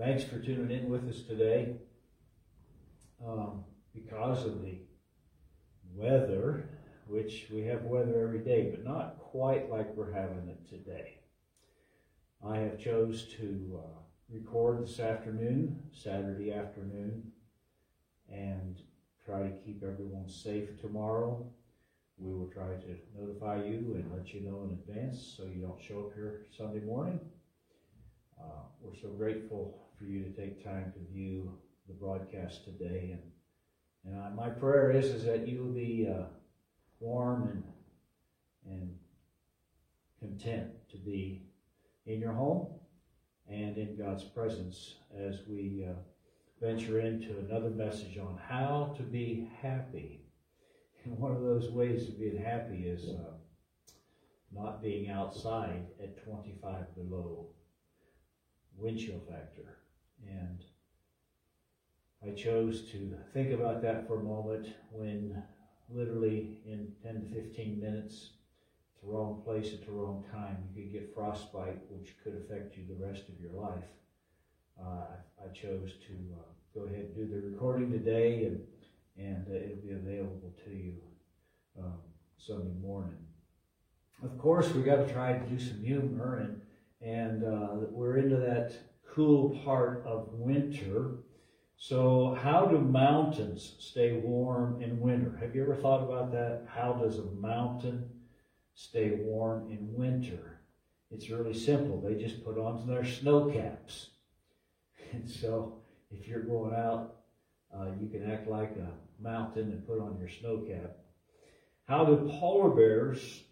Thanks for tuning in with us today. Um, because of the weather, which we have weather every day, but not quite like we're having it today. I have chose to uh, record this afternoon, Saturday afternoon, and try to keep everyone safe tomorrow. We will try to notify you and let you know in advance so you don't show up here Sunday morning. Uh, we're so grateful for you to take time to view the broadcast today, and and I, my prayer is is that you will be uh, warm and and content to be in your home and in God's presence as we uh, venture into another message on how to be happy. And one of those ways of being happy is uh, not being outside at 25 below wind chill factor. And I chose to think about that for a moment when literally in 10 to 15 minutes, at the wrong place at the wrong time, you could get frostbite, which could affect you the rest of your life. Uh, I, chose to uh, go ahead and do the recording today, and, and uh, it'll be available to you um, Sunday morning. Of course, we got to try to do some humor, and and uh, we're into that cool part of winter. So, how do mountains stay warm in winter? Have you ever thought about that? How does a mountain stay warm in winter? It's really simple. They just put on their snow caps. And so, if you're going out, uh, you can act like a mountain and put on your snow cap. How do polar bears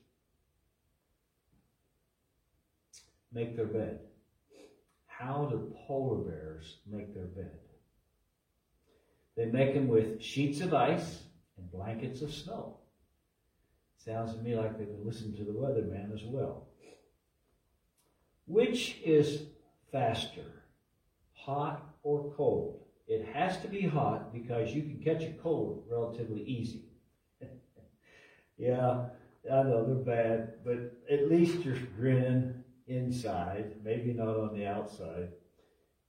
make their bed? How do polar bears make their bed? They make them with sheets of ice and blankets of snow. Sounds to me like they've listening to the weatherman as well. Which is faster, hot or cold? It has to be hot because you can catch a cold relatively easy. yeah, I know they're bad, but at least you're grinning inside, maybe not on the outside.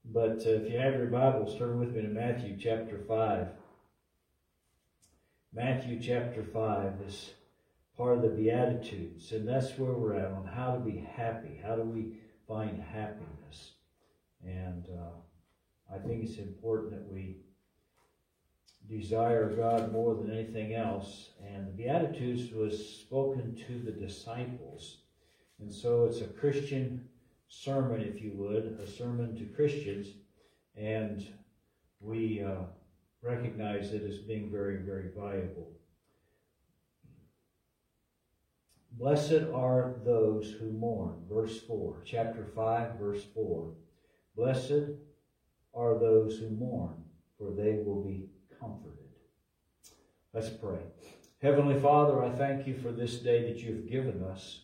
But uh, if you have your Bibles, turn with me to Matthew chapter 5. Matthew chapter 5 is part of the Beatitudes, and that's where we're at on how to be happy. How do we find happiness? And uh, I think it's important that we desire God more than anything else. And the Beatitudes was spoken to the disciples and so it's a Christian sermon, if you would, a sermon to Christians. And we uh, recognize it as being very, very valuable. Blessed are those who mourn, verse 4, chapter 5, verse 4. Blessed are those who mourn, for they will be comforted. Let's pray. Heavenly Father, I thank you for this day that you've given us.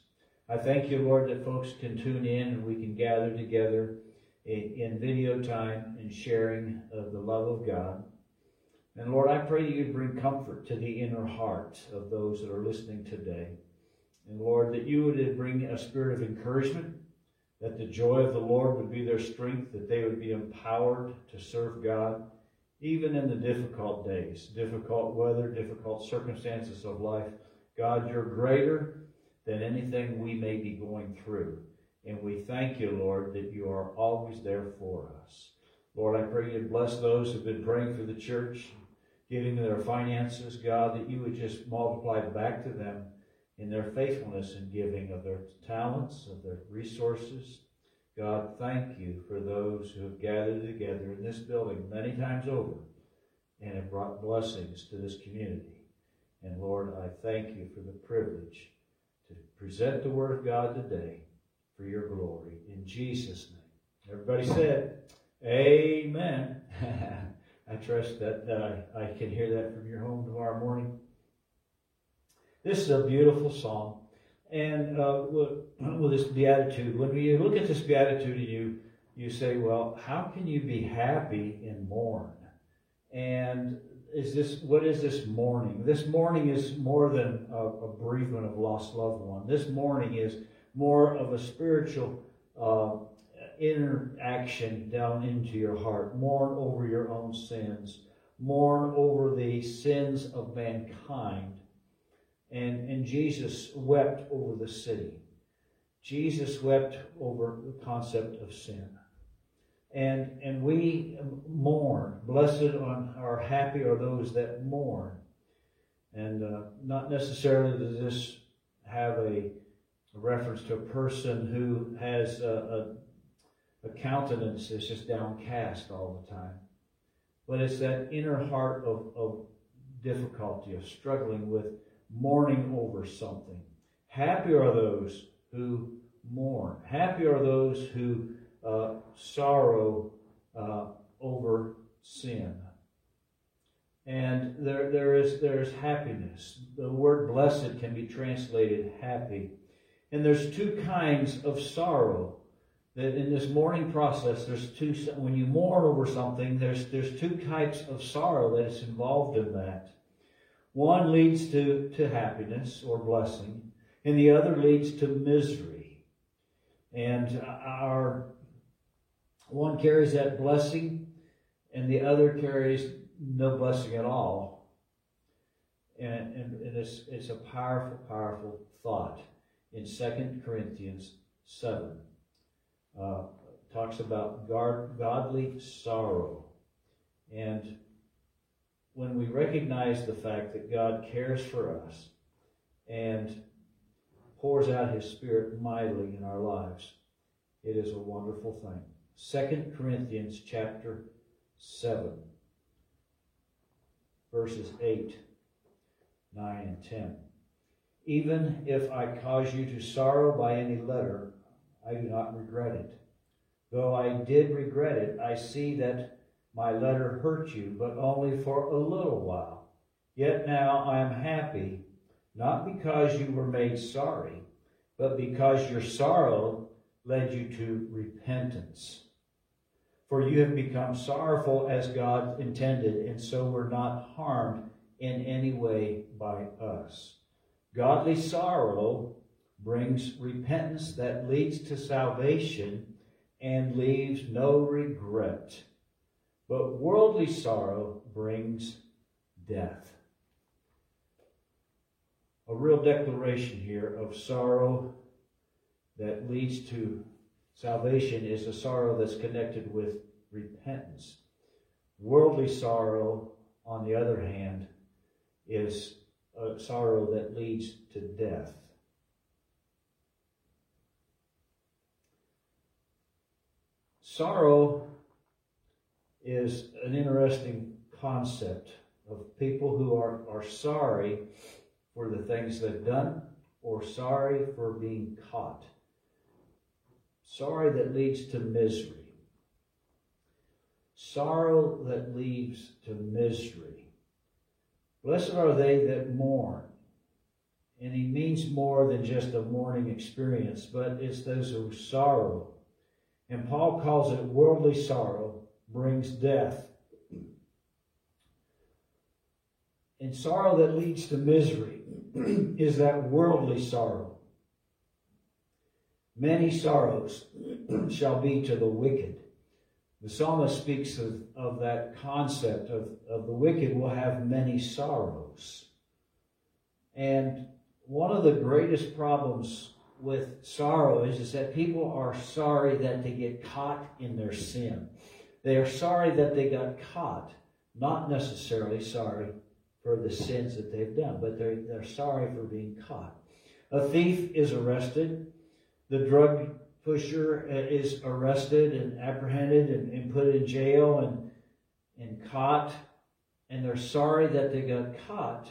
I thank you, Lord, that folks can tune in and we can gather together in video time and sharing of the love of God. And Lord, I pray you bring comfort to the inner heart of those that are listening today. And Lord, that you would bring a spirit of encouragement, that the joy of the Lord would be their strength, that they would be empowered to serve God, even in the difficult days, difficult weather, difficult circumstances of life. God, you're greater than anything we may be going through. And we thank you, Lord, that you are always there for us. Lord, I pray you bless those who've been praying for the church, giving their finances, God, that you would just multiply back to them in their faithfulness in giving of their talents, of their resources. God, thank you for those who have gathered together in this building many times over and have brought blessings to this community. And Lord, I thank you for the privilege present the Word of God today for your glory. In Jesus' name. Everybody said, Amen. I trust that I can hear that from your home tomorrow morning. This is a beautiful song. And uh, with this beatitude, when you look at this beatitude you, you say, well, how can you be happy and mourn? And is this what is this mourning? This mourning is more than a, a bereavement of lost loved one. This mourning is more of a spiritual uh, that inner action down into your heart. Mourn over your own sins. Mourn over the sins of mankind. And, and Jesus wept over the city. Jesus wept over the concept of sin. And, and we mourn. Blessed are happy are those that mourn. And uh, not necessarily does this have a, a, reference to a person who has a, a, a countenance that's just downcast all the time. But it's that inner heart of, of difficulty, of struggling with mourning over something. Happy are those who mourn. Happy are those who uh, sorrow uh, over sin. And there, there is there is happiness. The word blessed can be translated happy. And there's two kinds of sorrow. That in this mourning process, there's two. When you mourn over something, there's there's two types of sorrow that is involved in that. One leads to, to happiness or blessing, and the other leads to misery. And our one carries that blessing, and the other carries no blessing at all. And, and, and it's, it's a powerful, powerful thought in 2 Corinthians 7. Uh, talks about guard, godly sorrow. And when we recognize the fact that God cares for us and pours out his spirit mightily in our lives, it is a wonderful thing. 2 Corinthians chapter 7, verses 8, 9, and 10. Even if I cause you to sorrow by any letter, I do not regret it. Though I did regret it, I see that my letter hurt you, but only for a little while. Yet now I am happy, not because you were made sorry, but because your sorrow led you to repentance. For you have become sorrowful as God intended, and so were not harmed in any way by us. Godly sorrow brings repentance that leads to salvation and leaves no regret. But worldly sorrow brings death. A real declaration here of sorrow that leads to Salvation is a sorrow that's connected with repentance. Worldly sorrow, on the other hand, is a sorrow that leads to death. Sorrow is an interesting concept of people who are, are sorry for the things they've done or sorry for being caught. Sorrow that leads to misery. Sorrow that leads to misery. Blessed are they that mourn. And he means more than just a mourning experience, but it's those who sorrow. And Paul calls it worldly sorrow brings death. And sorrow that leads to misery is that worldly sorrow. Many sorrows shall be to the wicked. The psalmist speaks of, of that concept of, of the wicked will have many sorrows. And one of the greatest problems with sorrow is, is that people are sorry that they get caught in their sin. They are sorry that they got caught, not necessarily sorry for the sins that they've done, but they're, they're sorry for being caught. A thief is arrested the drug pusher uh, is arrested and apprehended and, and put in jail and, and caught, and they're sorry that they got caught,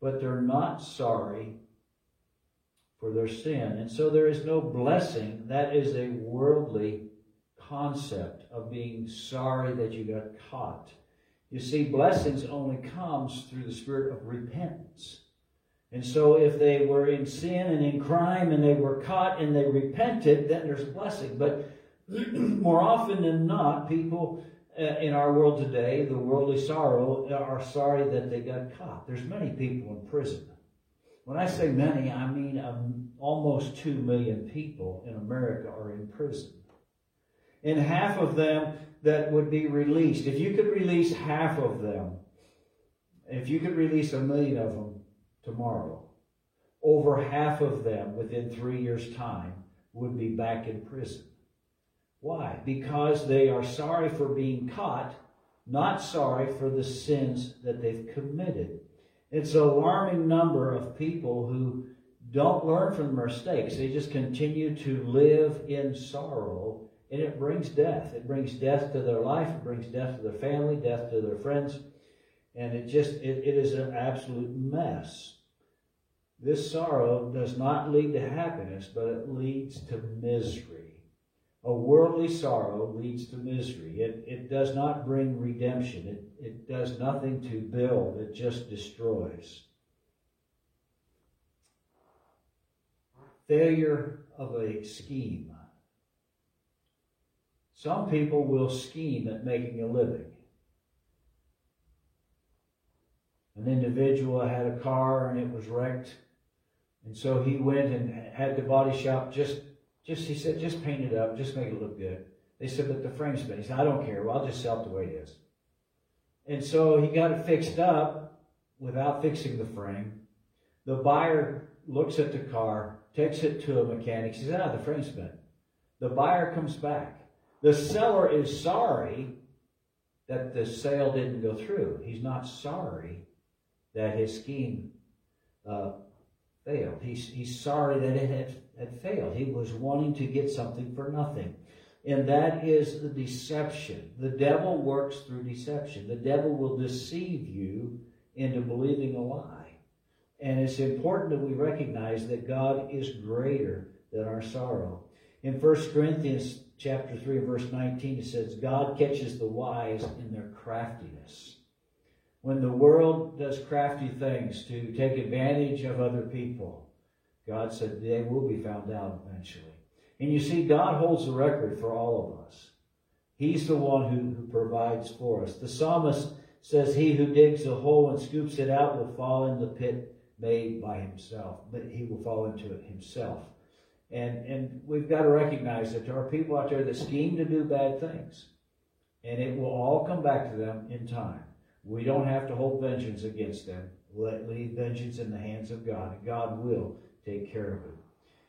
but they're not sorry for their sin. And so there is no blessing. That is a worldly concept of being sorry that you got caught. You see, blessings only comes through the spirit of repentance. And so if they were in sin and in crime and they were caught and they repented, then there's a blessing. But more often than not, people uh, in our world today, the worldly sorrow, are sorry that they got caught. There's many people in prison. When I say many, I mean um, almost 2 million people in America are in prison. and half of them that would be released. If you could release half of them, if you could release a million of them tomorrow, over half of them within three years' time would be back in prison. Why? Because they are sorry for being caught, not sorry for the sins that they've committed. It's an alarming number of people who don't learn from their mistakes. They just continue to live in sorrow, and it brings death. It brings death to their life, it brings death to their family, death to their friends, and it just it, it is an absolute mess. This sorrow does not lead to happiness, but it leads to misery. A worldly sorrow leads to misery. It, it does not bring redemption. It, it does nothing to build. It just destroys. Failure of a scheme. Some people will scheme at making a living. An individual had a car and it was wrecked and so he went and had the body shop just, just he said, just paint it up, just make it look good. They said, but the frame's been. He said, I don't care. Well, I'll just sell it the way it is. And so he got it fixed up without fixing the frame. The buyer looks at the car, takes it to a mechanic. He says, ah, the frame's bent. The buyer comes back. The seller is sorry that the sale didn't go through. He's not sorry that his scheme uh, failed. He's, he's sorry that it had, had failed. He was wanting to get something for nothing. And that is the deception. The devil works through deception. The devil will deceive you into believing a lie. And it's important that we recognize that God is greater than our sorrow. In 1 Corinthians chapter 3 verse 19 it says, God catches the wise in their craftiness when the world does crafty things to take advantage of other people, God said they will be found out eventually. And you see, God holds the record for all of us. He's the one who, who provides for us. The psalmist says, He who digs a hole and scoops it out will fall in the pit made by himself, but he will fall into it himself. And, and we've got to recognize that there are people out there that scheme to do bad things. And it will all come back to them in time. We don't have to hold vengeance against them. Let leave vengeance in the hands of God. God will take care of it.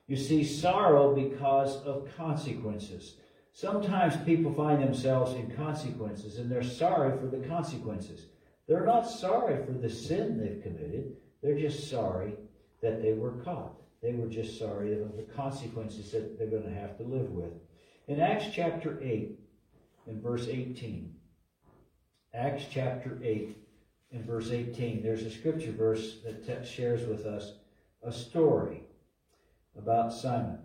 You see, sorrow because of consequences. Sometimes people find themselves in consequences and they're sorry for the consequences. They're not sorry for the sin they've committed. They're just sorry that they were caught. They were just sorry of the consequences that they're going to have to live with. In Acts chapter 8 and verse 18, Acts chapter 8 and verse 18. There's a scripture verse that shares with us a story about Simon.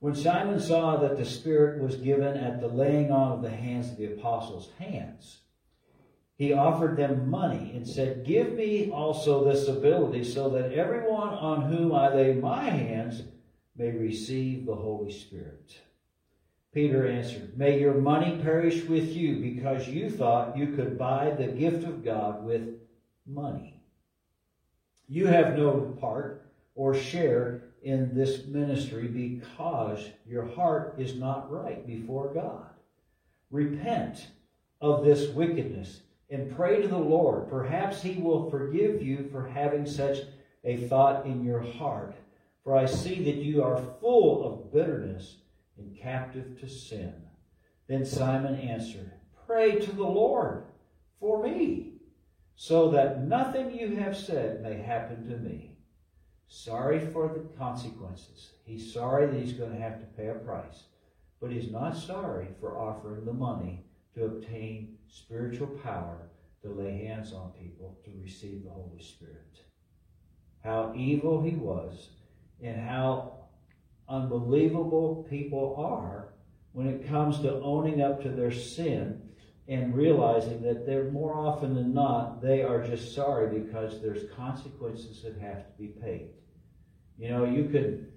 When Simon saw that the Spirit was given at the laying on of the hands of the apostles' hands, he offered them money and said, Give me also this ability so that everyone on whom I lay my hands may receive the Holy Spirit. Peter answered, May your money perish with you because you thought you could buy the gift of God with money. You have no part or share in this ministry because your heart is not right before God. Repent of this wickedness and pray to the Lord. Perhaps he will forgive you for having such a thought in your heart. For I see that you are full of bitterness and captive to sin. Then Simon answered, Pray to the Lord for me, so that nothing you have said may happen to me. Sorry for the consequences. He's sorry that he's going to have to pay a price, but he's not sorry for offering the money to obtain spiritual power to lay hands on people to receive the Holy Spirit. How evil he was, and how unbelievable people are when it comes to owning up to their sin and realizing that they're more often than not, they are just sorry because there's consequences that have to be paid. You know, you could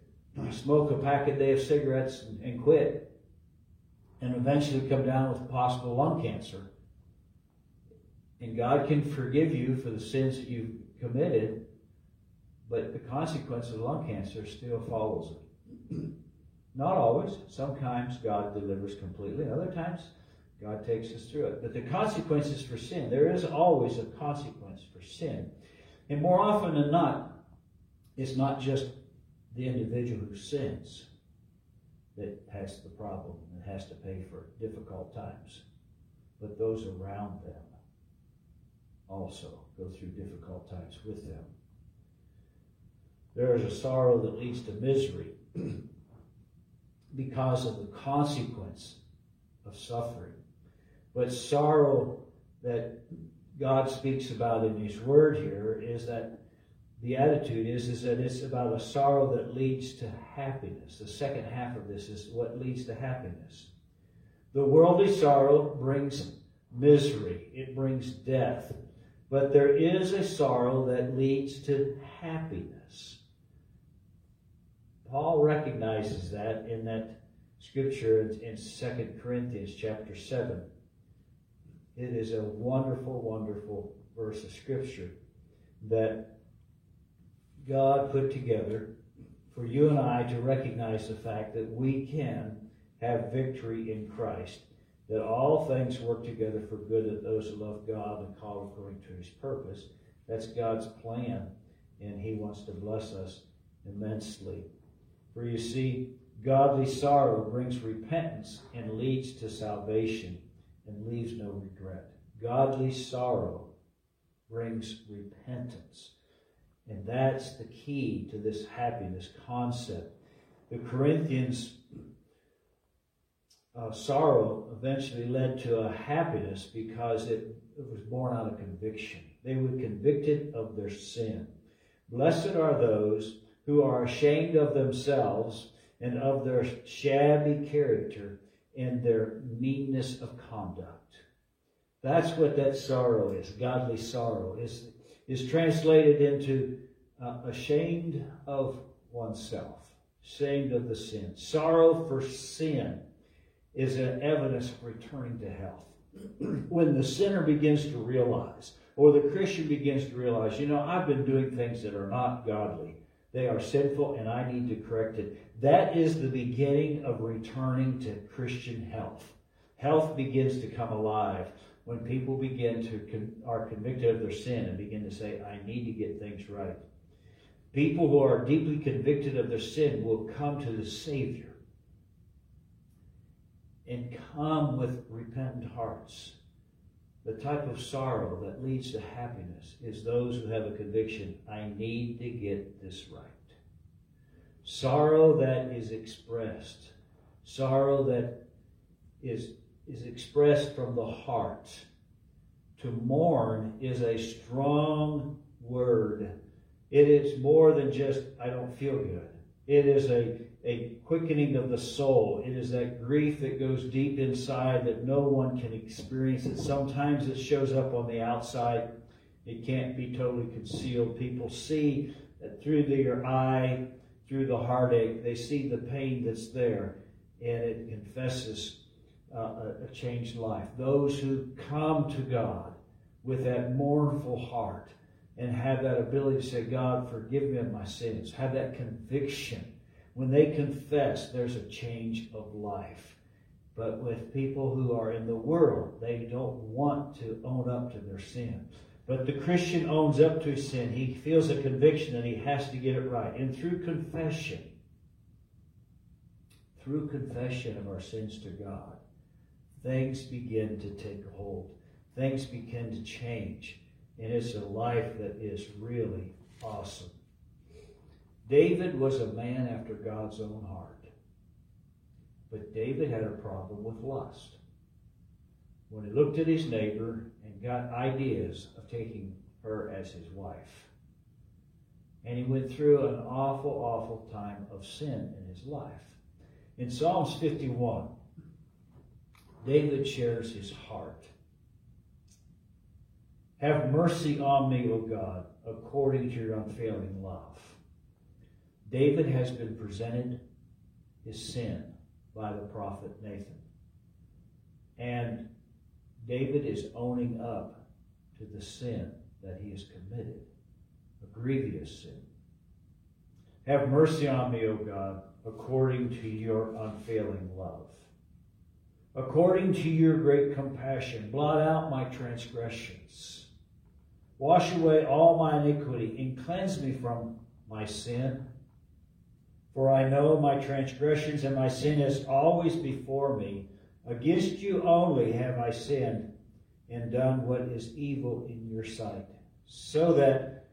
smoke a pack a day of cigarettes and, and quit and eventually come down with possible lung cancer. And God can forgive you for the sins that you've committed, but the consequence of lung cancer still follows it. Not always. Sometimes God delivers completely. Other times, God takes us through it. But the consequences for sin, there is always a consequence for sin. And more often than not, it's not just the individual who sins that has the problem and has to pay for difficult times, but those around them also go through difficult times with them. There is a sorrow that leads to misery because of the consequence of suffering. But sorrow that God speaks about in His Word here is that the attitude is, is that it's about a sorrow that leads to happiness. The second half of this is what leads to happiness. The worldly sorrow brings misery, it brings death. But there is a sorrow that leads to happiness. Paul recognizes that in that scripture in 2 Corinthians chapter 7. It is a wonderful, wonderful verse of scripture that God put together for you and I to recognize the fact that we can have victory in Christ, that all things work together for good of those who love God and call according to his purpose. That's God's plan, and he wants to bless us immensely. For you see, godly sorrow brings repentance and leads to salvation and leaves no regret. Godly sorrow brings repentance. And that's the key to this happiness concept. The Corinthians' uh, sorrow eventually led to a happiness because it, it was born out of conviction. They were convicted of their sin. Blessed are those who are ashamed of themselves and of their shabby character and their meanness of conduct. That's what that sorrow is. Godly sorrow is, is translated into uh, ashamed of oneself, ashamed of the sin. Sorrow for sin is an evidence of returning to health. when the sinner begins to realize, or the Christian begins to realize, you know, I've been doing things that are not godly. They are sinful and I need to correct it. That is the beginning of returning to Christian health. Health begins to come alive when people begin to con- are convicted of their sin and begin to say, I need to get things right. People who are deeply convicted of their sin will come to the Savior and come with repentant hearts. The type of sorrow that leads to happiness is those who have a conviction I need to get this right. Sorrow that is expressed, sorrow that is, is expressed from the heart. To mourn is a strong word. It is more than just, I don't feel good. It is a a quickening of the soul. It is that grief that goes deep inside that no one can experience it. Sometimes it shows up on the outside. It can't be totally concealed. People see through your eye, through the heartache, they see the pain that's there, and it confesses uh, a, a changed life. Those who come to God with that mournful heart and have that ability to say, God, forgive me of my sins, have that conviction when they confess, there's a change of life. But with people who are in the world, they don't want to own up to their sin. But the Christian owns up to his sin. He feels a conviction and he has to get it right. And through confession, through confession of our sins to God, things begin to take hold. Things begin to change. And it's a life that is really awesome. David was a man after God's own heart. But David had a problem with lust. When he looked at his neighbor and got ideas of taking her as his wife. And he went through an awful, awful time of sin in his life. In Psalms 51, David shares his heart. Have mercy on me, O God, according to your unfailing love. David has been presented his sin by the prophet Nathan. And David is owning up to the sin that he has committed, a grievous sin. Have mercy on me, O God, according to your unfailing love. According to your great compassion, blot out my transgressions. Wash away all my iniquity and cleanse me from my sin. For I know my transgressions and my sin is always before me. Against you only have I sinned and done what is evil in your sight, so that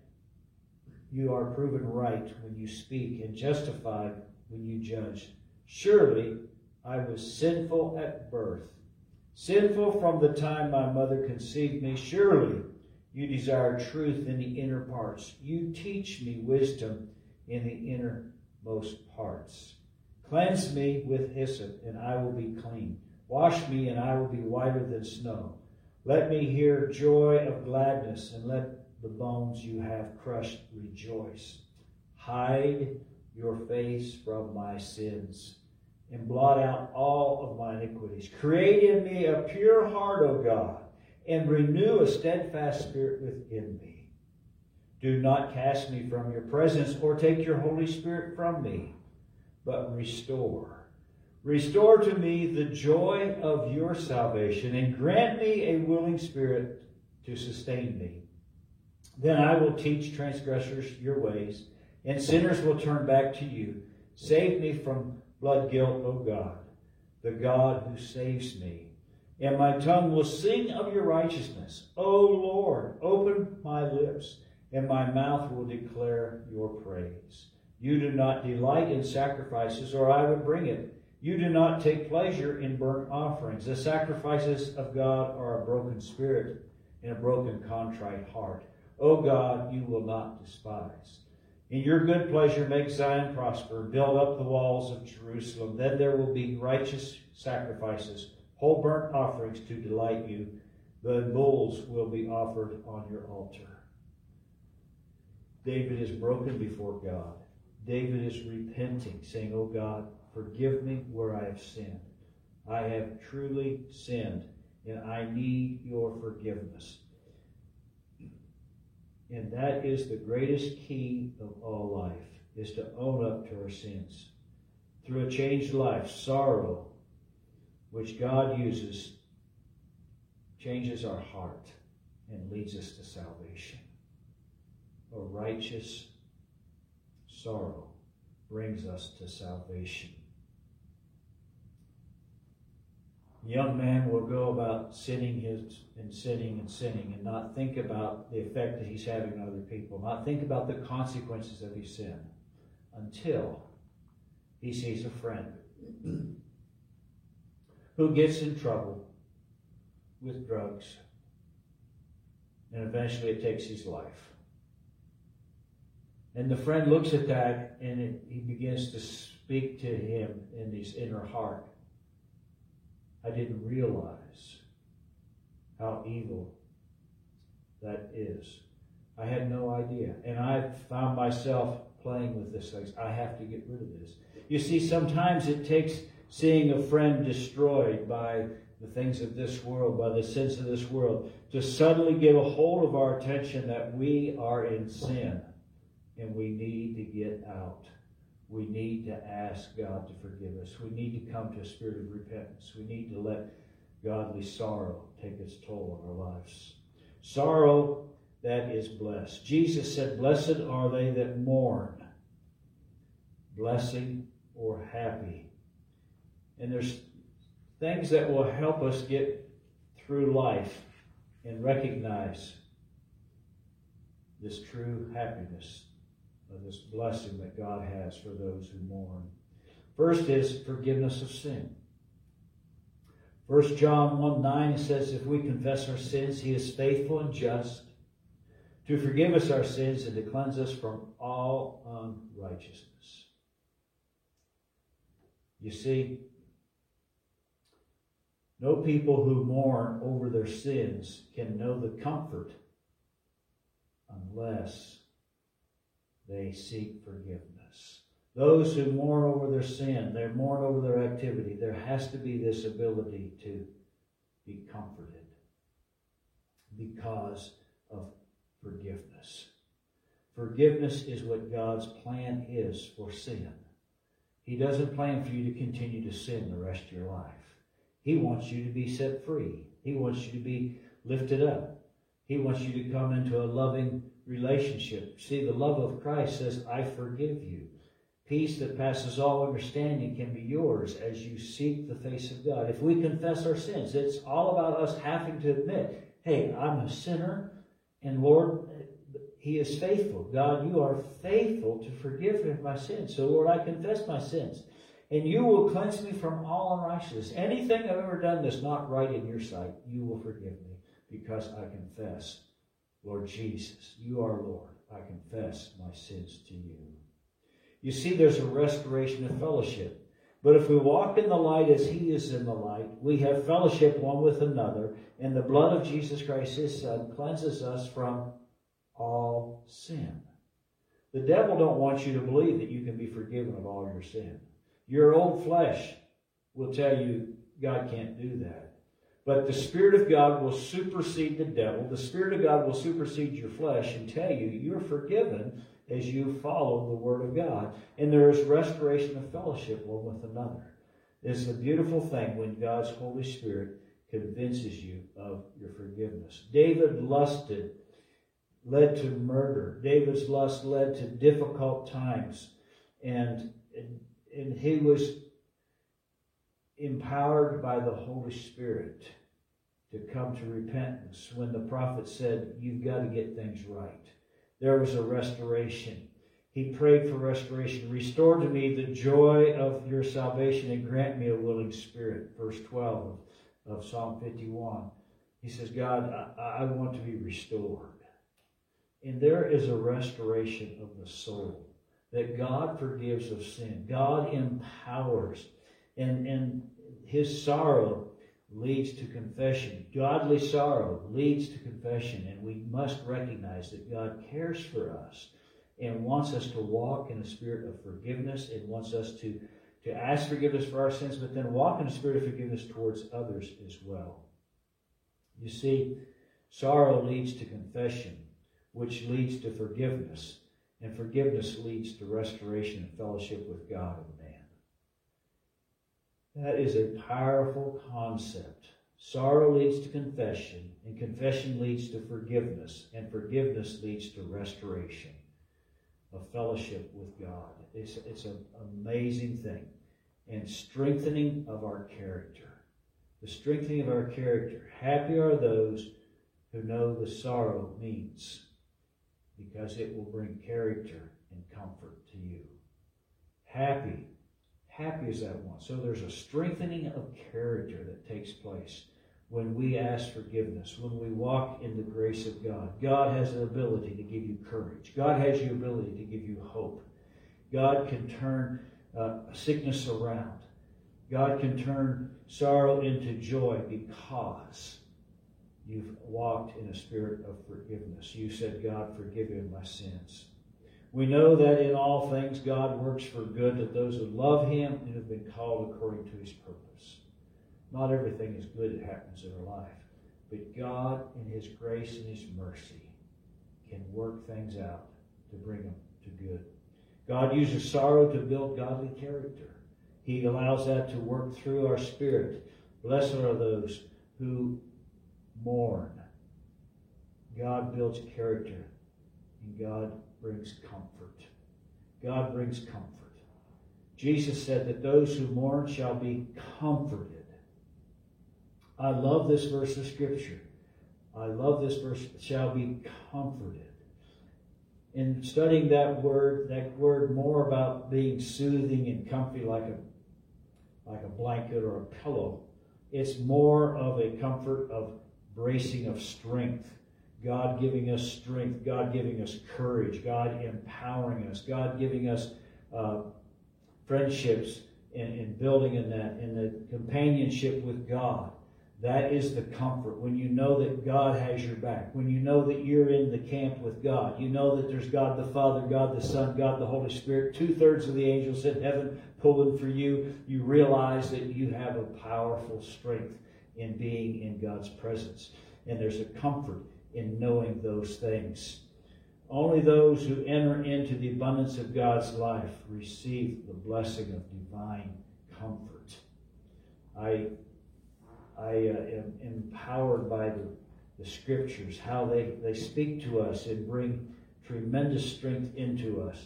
you are proven right when you speak and justified when you judge. Surely I was sinful at birth, sinful from the time my mother conceived me. Surely you desire truth in the inner parts. You teach me wisdom in the innermost parts. Cleanse me with hyssop, and I will be clean. Wash me, and I will be whiter than snow. Let me hear joy of gladness, and let the bones you have crushed rejoice. Hide your face from my sins and blot out all of my iniquities. Create in me a pure heart, O God, and renew a steadfast spirit within me. Do not cast me from your presence or take your Holy Spirit from me, but restore. Restore to me the joy of your salvation and grant me a willing spirit to sustain me. Then I will teach transgressors your ways, and sinners will turn back to you. Save me from blood guilt, O God, the God who saves me. And my tongue will sing of your righteousness. O Lord, open my lips, and my mouth will declare your praise. You do not delight in sacrifices, or I would bring it. You do not take pleasure in burnt offerings. The sacrifices of God are a broken spirit and a broken, contrite heart. O God, you will not despise. In your good pleasure, make Zion prosper. Build up the walls of Jerusalem. Then there will be righteous sacrifices, whole burnt offerings to delight you. The bulls will be offered on your altar. David is broken before God. David is repenting, saying, Oh God, forgive me where I have sinned. I have truly sinned, and I need your forgiveness. And that is the greatest key of all life, is to own up to our sins. Through a changed life, sorrow, which God uses, changes our heart and leads us to salvation. A righteous sorrow brings us to salvation. young man will go about sinning his and sinning and sinning and not think about the effect that he's having on other people, not think about the consequences of his sin until he sees a friend who gets in trouble with drugs and eventually it takes his life. And the friend looks at that and it, he begins to speak to him in his inner heart I didn't realize how evil that is. I had no idea. And I found myself playing with this. I have to get rid of this. You see, sometimes it takes seeing a friend destroyed by the things of this world, by the sins of this world, to suddenly get a hold of our attention that we are in sin and we need to get out we need to ask God to forgive us. We need to come to a spirit of repentance. We need to let godly sorrow take its toll on our lives. Sorrow that is blessed. Jesus said, Blessed are they that mourn, blessing or happy. And there's things that will help us get through life and recognize this true happiness of this blessing that God has for those who mourn. First is forgiveness of sin. 1 John 1 9 says, If we confess our sins, he is faithful and just to forgive us our sins and to cleanse us from all unrighteousness. You see, no people who mourn over their sins can know the comfort unless they seek forgiveness. Those who mourn over their sin, they mourn over their activity, there has to be this ability to be comforted because of forgiveness. Forgiveness is what God's plan is for sin. He doesn't plan for you to continue to sin the rest of your life. He wants you to be set free. He wants you to be lifted up. He wants you to come into a loving relationship. See, the love of Christ says, I forgive you. Peace that passes all understanding can be yours as you seek the face of God. If we confess our sins, it's all about us having to admit, hey, I'm a sinner, and Lord, He is faithful. God, you are faithful to forgive my sins. So, Lord, I confess my sins. And you will cleanse me from all unrighteousness. Anything I've ever done that's not right in your sight, you will forgive me because I confess, Lord Jesus, you are Lord. I confess my sins to you. You see, there's a restoration of fellowship. But if we walk in the light as he is in the light, we have fellowship one with another, and the blood of Jesus Christ, his son, cleanses us from all sin. The devil don't want you to believe that you can be forgiven of all your sin. Your old flesh will tell you God can't do that. But the Spirit of God will supersede the devil. The Spirit of God will supersede your flesh and tell you you're forgiven as you follow the Word of God. And there is restoration of fellowship one with another. It's a beautiful thing when God's Holy Spirit convinces you of your forgiveness. David lusted, led to murder. David's lust led to difficult times. And, and he was empowered by the Holy Spirit to come to repentance when the prophet said, You've got to get things right there was a restoration. He prayed for restoration. Restore to me the joy of your salvation and grant me a willing spirit. Verse 12 of, of Psalm 51. He says, God, I, I want to be restored. And there is a restoration of the soul that God forgives of sin. God empowers. And, and his sorrow leads to confession. Godly sorrow leads to confession, and we must recognize that God cares for us and wants us to walk in a spirit of forgiveness and wants us to, to ask forgiveness for our sins, but then walk in a spirit of forgiveness towards others as well. You see, sorrow leads to confession, which leads to forgiveness, and forgiveness leads to restoration and fellowship with God and man. that is a powerful concept. Sorrow leads to confession, and confession leads to forgiveness, and forgiveness leads to restoration of fellowship with God. It's, it's an amazing thing. And strengthening of our character. The strengthening of our character. Happy are those who know the sorrow means, because it will bring character and comfort to you. Happy happy is that one. So there's a strengthening of character that takes place when we ask forgiveness, when we walk in the grace of God. God has the ability to give you courage. God has the ability to give you hope. God can turn uh, sickness around. God can turn sorrow into joy because you've walked in a spirit of forgiveness. You said, God, forgive me my sins. We know that in all things God works for good to those who love him and have been called according to his purpose. Not everything is good that happens in our life, but God in his grace and his mercy can work things out to bring them to good. God uses sorrow to build godly character. He allows that to work through our spirit. Blessed are those who mourn. God builds character, and God brings comfort. God brings comfort. Jesus said that those who mourn shall be comforted. I love this verse of Scripture. I love this verse, shall be comforted. In studying that word, that word more about being soothing and comfy like a, like a blanket or a pillow, it's more of a comfort of bracing of strength God giving us strength, God giving us courage, God empowering us, God giving us uh, friendships and, and building in that, and the companionship with God. That is the comfort when you know that God has your back, when you know that you're in the camp with God, you know that there's God the Father, God the Son, God the Holy Spirit, two thirds of the angels in heaven pulling for you. You realize that you have a powerful strength in being in God's presence. And there's a comfort in knowing those things. Only those who enter into the abundance of God's life receive the blessing of divine comfort. I, I uh, am empowered by the, the scriptures, how they, they speak to us and bring tremendous strength into us.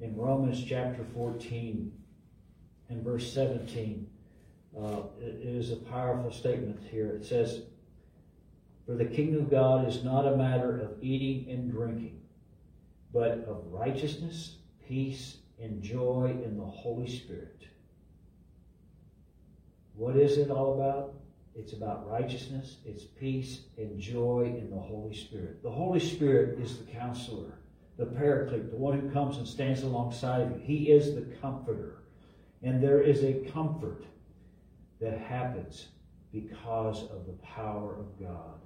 In Romans chapter 14 and verse 17, uh, it is a powerful statement here. It says, For the kingdom of God is not a matter of eating and drinking but of righteousness, peace, and joy in the Holy Spirit. What is it all about? It's about righteousness, it's peace, and joy in the Holy Spirit. The Holy Spirit is the counselor, the paraclete, the one who comes and stands alongside of you. He is the comforter. And there is a comfort that happens because of the power of God.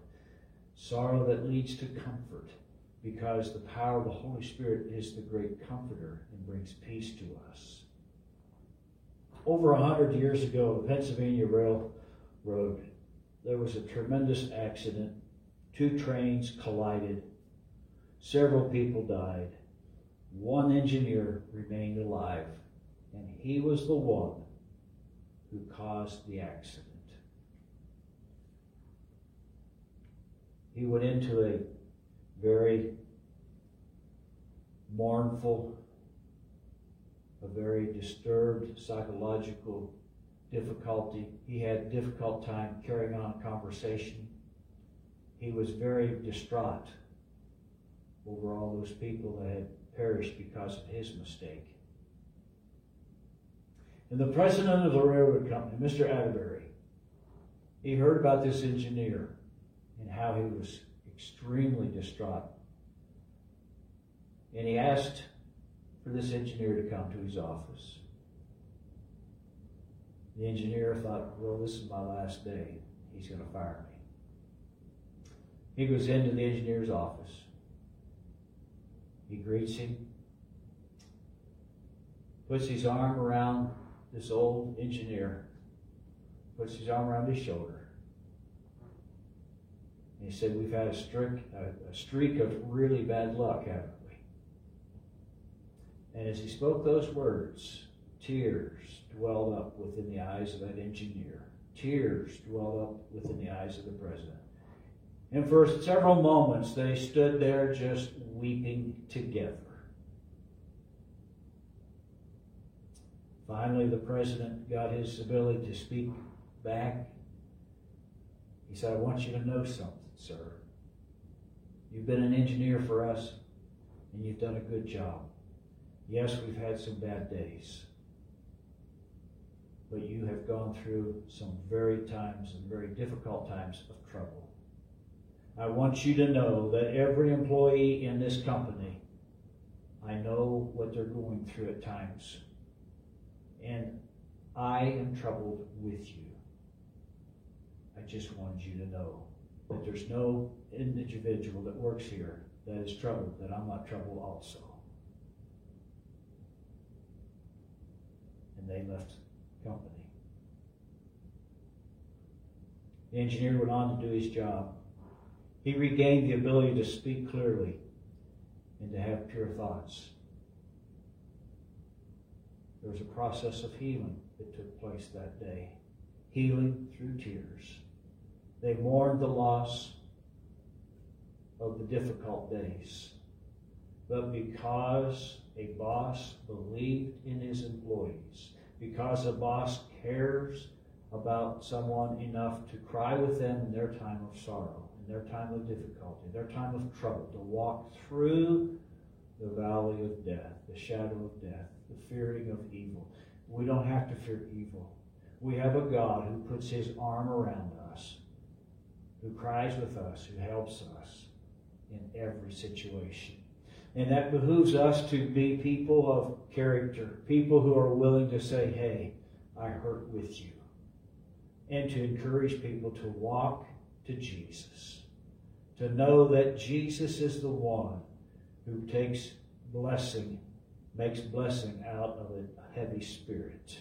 Sorrow that leads to comfort because the power of the Holy Spirit is the great comforter and brings peace to us. Over a hundred years ago, the Pennsylvania Railroad, there was a tremendous accident. Two trains collided. Several people died. One engineer remained alive, and he was the one who caused the accident. He went into a very mournful, a very disturbed psychological difficulty. He had a difficult time carrying on a conversation. He was very distraught over all those people that had perished because of his mistake. And the president of the railroad company, Mr. Atterbury, he heard about this engineer and how he was extremely distraught. And he asked for this engineer to come to his office. The engineer thought, well, this is my last day. He's going to fire me. He goes into the engineer's office. He greets him, puts his arm around this old engineer, puts his arm around his shoulder, he said, We've had a streak, a, a streak of really bad luck, haven't we? And as he spoke those words, tears dwelled up within the eyes of that engineer. Tears dwelled up within the eyes of the president. And for several moments, they stood there just weeping together. Finally, the president got his ability to speak back. He said, I want you to know something sir. You've been an engineer for us, and you've done a good job. Yes, we've had some bad days, but you have gone through some very times and very difficult times of trouble. I want you to know that every employee in this company, I know what they're going through at times. And I am troubled with you. I just wanted you to know that there's no individual that works here that is troubled, that I'm not troubled also. And they left company. The engineer went on to do his job. He regained the ability to speak clearly and to have pure thoughts. There was a process of healing that took place that day. Healing through tears. They mourned the loss of the difficult days. But because a boss believed in his employees, because a boss cares about someone enough to cry with them in their time of sorrow, in their time of difficulty, their time of trouble, to walk through the valley of death, the shadow of death, the fearing of evil. We don't have to fear evil. We have a God who puts his arm around us who cries with us, who helps us in every situation. And that behooves us to be people of character, people who are willing to say, hey, I hurt with you. And to encourage people to walk to Jesus. To know that Jesus is the one who takes blessing, makes blessing out of a heavy spirit.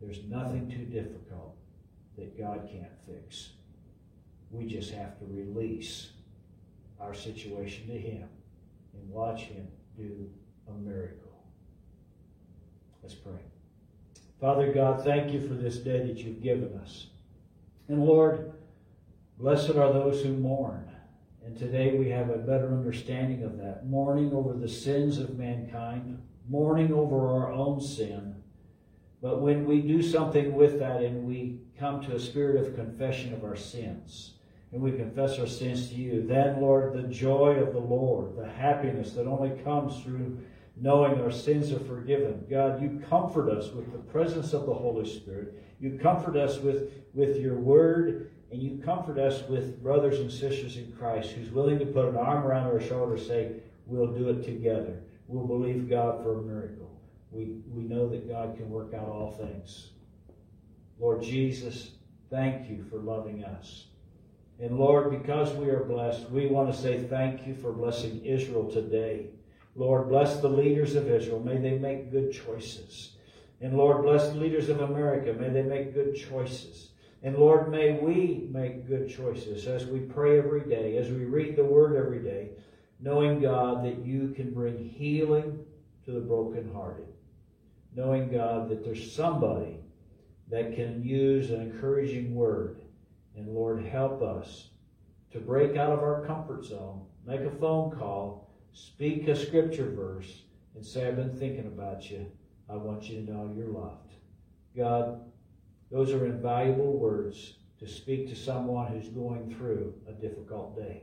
There's nothing too difficult that God can't fix. We just have to release our situation to Him and watch him do a miracle. Let's pray. Father God, thank you for this day that you've given us. And Lord, blessed are those who mourn. And today we have a better understanding of that. Mourning over the sins of mankind, mourning over our own sin. But when we do something with that and we come to a spirit of confession of our sins, and we confess our sins to you, then, Lord, the joy of the Lord, the happiness that only comes through knowing our sins are forgiven. God, you comfort us with the presence of the Holy Spirit. You comfort us with, with your word, and you comfort us with brothers and sisters in Christ who's willing to put an arm around our shoulder and say, We'll do it together. We'll believe God for a miracle. We, we know that God can work out all things. Lord Jesus, thank you for loving us. And Lord, because we are blessed, we want to say thank you for blessing Israel today. Lord, bless the leaders of Israel. May they make good choices. And Lord, bless the leaders of America. May they make good choices. And Lord, may we make good choices as we pray every day, as we read the Word every day, knowing, God, that you can bring healing to the brokenhearted. Knowing, God, that there's somebody that can use an encouraging word. And Lord, help us to break out of our comfort zone, make a phone call, Speak a scripture verse and say, I've been thinking about you. I want you to know you're loved. God, those are invaluable words to speak to someone who's going through a difficult day.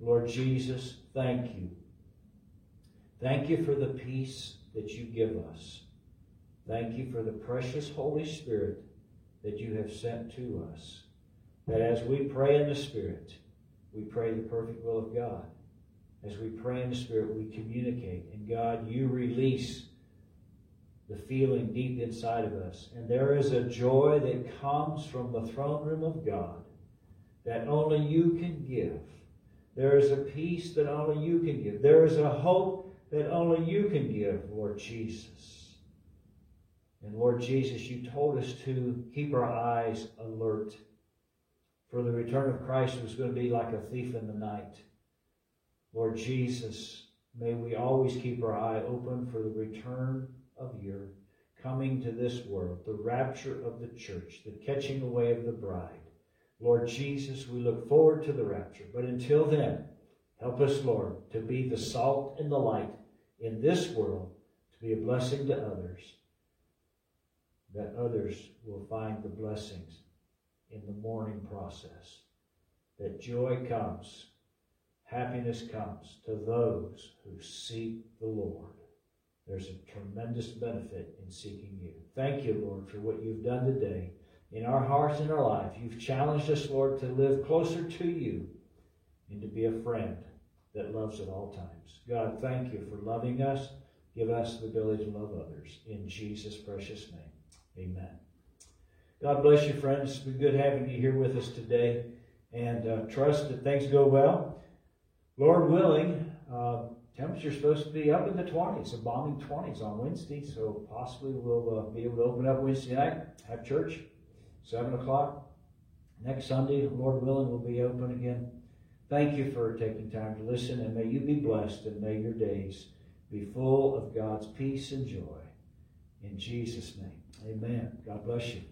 Lord Jesus, thank you. Thank you for the peace that you give us. Thank you for the precious Holy Spirit that you have sent to us. That as we pray in the Spirit, we pray the perfect will of God as we pray in the Spirit, we communicate. And God, you release the feeling deep inside of us. And there is a joy that comes from the throne room of God that only you can give. There is a peace that only you can give. There is a hope that only you can give, Lord Jesus. And Lord Jesus, you told us to keep our eyes alert. For the return of Christ was going to be like a thief in the night. Lord Jesus, may we always keep our eye open for the return of your coming to this world, the rapture of the church, the catching away of the bride. Lord Jesus, we look forward to the rapture. But until then, help us, Lord, to be the salt and the light in this world, to be a blessing to others, that others will find the blessings in the mourning process, that joy comes happiness comes to those who seek the Lord. There's a tremendous benefit in seeking you. Thank you, Lord, for what you've done today in our hearts and our life. You've challenged us, Lord, to live closer to you and to be a friend that loves at all times. God, thank you for loving us. Give us the ability to love others. In Jesus' precious name, amen. God bless you, friends. It's been good having you here with us today. And uh, trust that things go well. Lord willing, uh, temperature's supposed to be up in the 20s, a bombing 20s on Wednesday, so possibly we'll uh, be able to open up Wednesday night, have church, 7 o'clock. Next Sunday, Lord willing, we'll be open again. Thank you for taking time to listen, and may you be blessed, and may your days be full of God's peace and joy. In Jesus' name, amen. God bless you.